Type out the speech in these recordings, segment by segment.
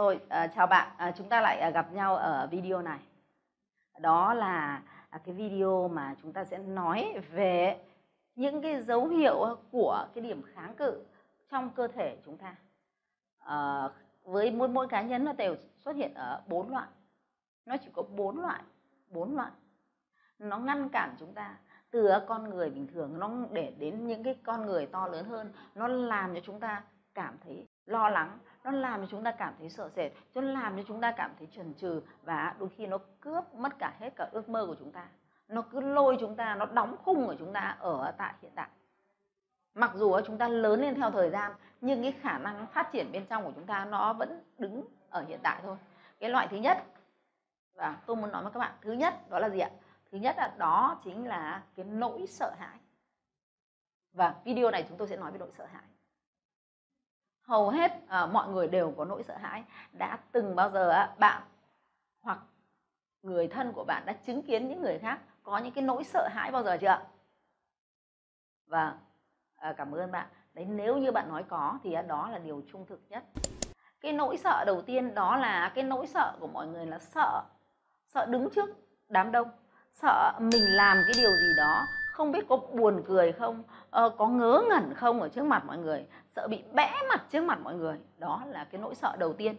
Rồi, à, chào bạn, à, chúng ta lại à, gặp nhau ở video này. Đó là à, cái video mà chúng ta sẽ nói về những cái dấu hiệu của cái điểm kháng cự trong cơ thể chúng ta. À, với mỗi mỗi cá nhân nó đều xuất hiện ở bốn loại. Nó chỉ có bốn loại, bốn loại. Nó ngăn cản chúng ta từ con người bình thường nó để đến những cái con người to lớn hơn, nó làm cho chúng ta cảm thấy lo lắng nó làm cho chúng ta cảm thấy sợ sệt, nó làm cho chúng ta cảm thấy chần chừ và đôi khi nó cướp mất cả hết cả ước mơ của chúng ta. Nó cứ lôi chúng ta, nó đóng khung của chúng ta ở tại hiện tại. Mặc dù chúng ta lớn lên theo thời gian, nhưng cái khả năng phát triển bên trong của chúng ta nó vẫn đứng ở hiện tại thôi. Cái loại thứ nhất, và tôi muốn nói với các bạn, thứ nhất đó là gì ạ? Thứ nhất là đó chính là cái nỗi sợ hãi. Và video này chúng tôi sẽ nói về nỗi sợ hãi hầu hết à, mọi người đều có nỗi sợ hãi. Đã từng bao giờ à, bạn hoặc người thân của bạn đã chứng kiến những người khác có những cái nỗi sợ hãi bao giờ chưa? Và à, cảm ơn bạn. Đấy nếu như bạn nói có thì đó là điều trung thực nhất. Cái nỗi sợ đầu tiên đó là cái nỗi sợ của mọi người là sợ sợ đứng trước đám đông sợ mình làm cái điều gì đó không biết có buồn cười không? Ờ, có ngớ ngẩn không ở trước mặt mọi người? Sợ bị bẽ mặt trước mặt mọi người? Đó là cái nỗi sợ đầu tiên.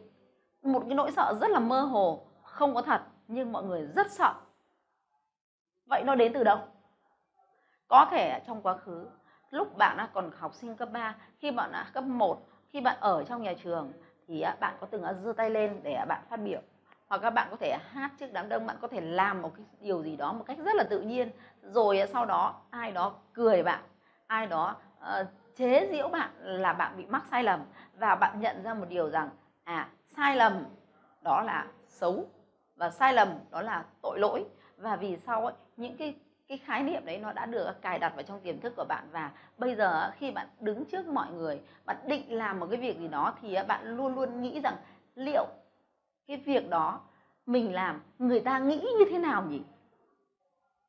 Một cái nỗi sợ rất là mơ hồ, không có thật, nhưng mọi người rất sợ. Vậy nó đến từ đâu? Có thể trong quá khứ. Lúc bạn còn học sinh cấp 3 khi bạn cấp 1 khi bạn ở trong nhà trường, thì bạn có từng giơ tay lên để bạn phát biểu hoặc các bạn có thể hát trước đám đông bạn có thể làm một cái điều gì đó một cách rất là tự nhiên. Rồi sau đó ai đó cười bạn ai đó uh, chế giễu bạn là bạn bị mắc sai lầm. Và bạn nhận ra một điều rằng à sai lầm đó là xấu và sai lầm đó là tội lỗi. Và vì sau ấy, những cái cái khái niệm đấy nó đã được cài đặt vào trong tiềm thức của bạn. Và bây giờ khi bạn đứng trước mọi người bạn định làm một cái việc gì đó thì bạn luôn luôn nghĩ rằng liệu cái việc đó mình làm, người ta nghĩ như thế nào nhỉ?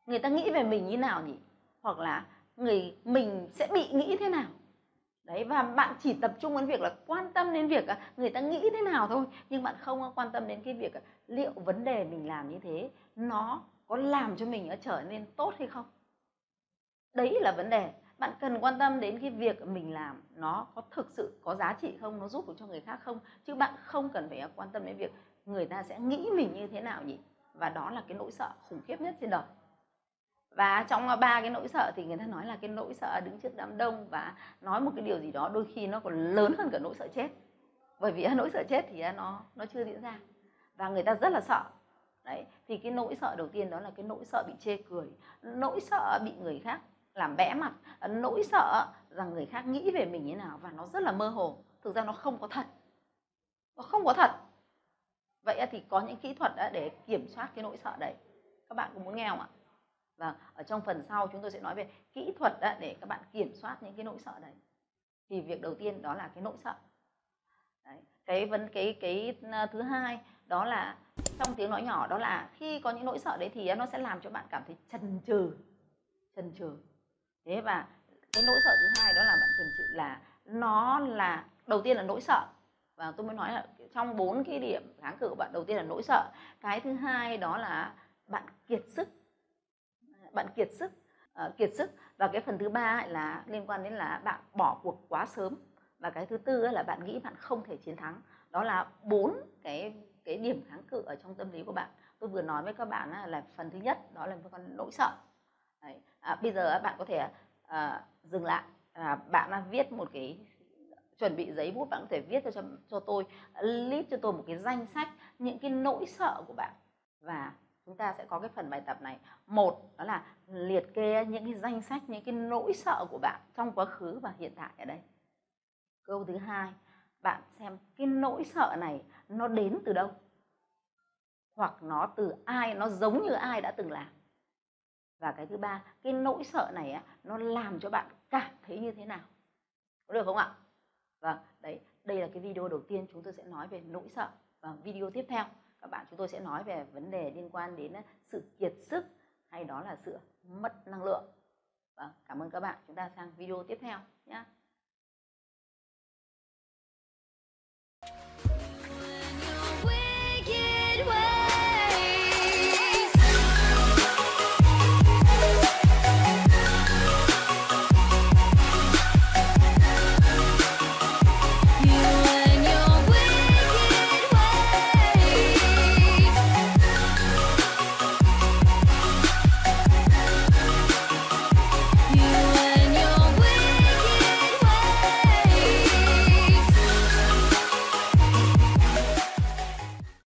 Người ta nghĩ về mình như nào nhỉ? Hoặc là người, mình sẽ bị nghĩ thế nào? Đấy, và bạn chỉ tập trung đến việc là quan tâm đến việc à, người ta nghĩ thế nào thôi. Nhưng bạn không quan tâm đến cái việc à, liệu vấn đề mình làm như thế nó có làm cho mình trở nên tốt hay không? Đấy là vấn đề bạn cần quan tâm đến cái việc mình làm nó có thực sự có giá trị không, nó giúp được cho người khác không? Chứ bạn không cần phải quan tâm đến việc người ta sẽ nghĩ mình như thế nào nhỉ? Và đó là cái nỗi sợ khủng khiếp nhất trên đời. Và trong à, ba cái nỗi sợ thì người ta nói là cái nỗi sợ đứng trước đám đông và nói một cái điều gì đó đôi khi nó còn lớn hơn cả nỗi sợ chết. Bởi vì nỗi sợ chết thì nó nó chưa diễn ra. Và người ta rất là sợ. Đấy, thì cái nỗi sợ đầu tiên đó là cái nỗi sợ bị chê cười, nỗi sợ bị người khác làm bẽ mặt ờ, nỗi sợ rằng người khác nghĩ về mình như nào và nó rất là mơ hồ. Thực ra nó không có thật. Nó không có thật. Vậy thì có những kỹ thuật để kiểm soát cái nỗi sợ đấy. Các bạn có muốn nghe không ạ? Và ở trong phần sau chúng tôi sẽ nói về kỹ thuật để các bạn kiểm soát những cái nỗi sợ đấy. Thì việc đầu tiên đó là cái nỗi sợ. Đấy. cái vấn, cái cái ờ, thứ hai đó là trong tiếng nói nhỏ đó là khi có những nỗi sợ đấy thì nó sẽ làm cho bạn cảm thấy chần chừ. Chần chừ thế và cái nỗi sợ thứ hai đó là bạn chần chừ là nó là đầu tiên là nỗi sợ. Và tôi mới nói là trong bốn cái điểm kháng cự của bạn đầu tiên là nỗi sợ. Cái thứ hai đó là bạn kiệt sức. Bạn kiệt sức uh, kiệt sức. Và cái phần thứ ba là liên quan đến là bạn bỏ cuộc quá sớm. Và cái thứ tư là bạn nghĩ bạn không thể chiến thắng. Đó là bốn cái cái điểm kháng cự ở trong tâm lý của bạn. Tôi vừa nói với các bạn là phần thứ nhất đó là phần nỗi sợ Đấy. À, bây giờ bạn có thể à, dừng lại. À, bạn viết một cái chuẩn bị giấy bút bạn có thể viết cho cho tôi list cho tôi một cái danh sách những cái nỗi sợ của bạn. Và chúng ta sẽ có cái phần bài tập này. Một đó là liệt kê những cái danh sách những cái nỗi sợ của bạn trong quá khứ và hiện tại ở đây. Câu thứ hai bạn xem cái nỗi sợ này nó đến từ đâu? Hoặc nó từ ai nó giống như ai đã từng làm? Và cái thứ ba cái nỗi sợ này á nó làm cho bạn cảm thấy như thế nào có được không ạ Vâng, đấy, đây là cái video đầu tiên chúng tôi sẽ nói về nỗi sợ và video tiếp theo các bạn chúng tôi sẽ nói về vấn đề liên quan đến à, sự kiệt sức hay đó là sự mất năng lượng. Vâng, cảm ơn các bạn. Chúng ta sang video tiếp theo nhé.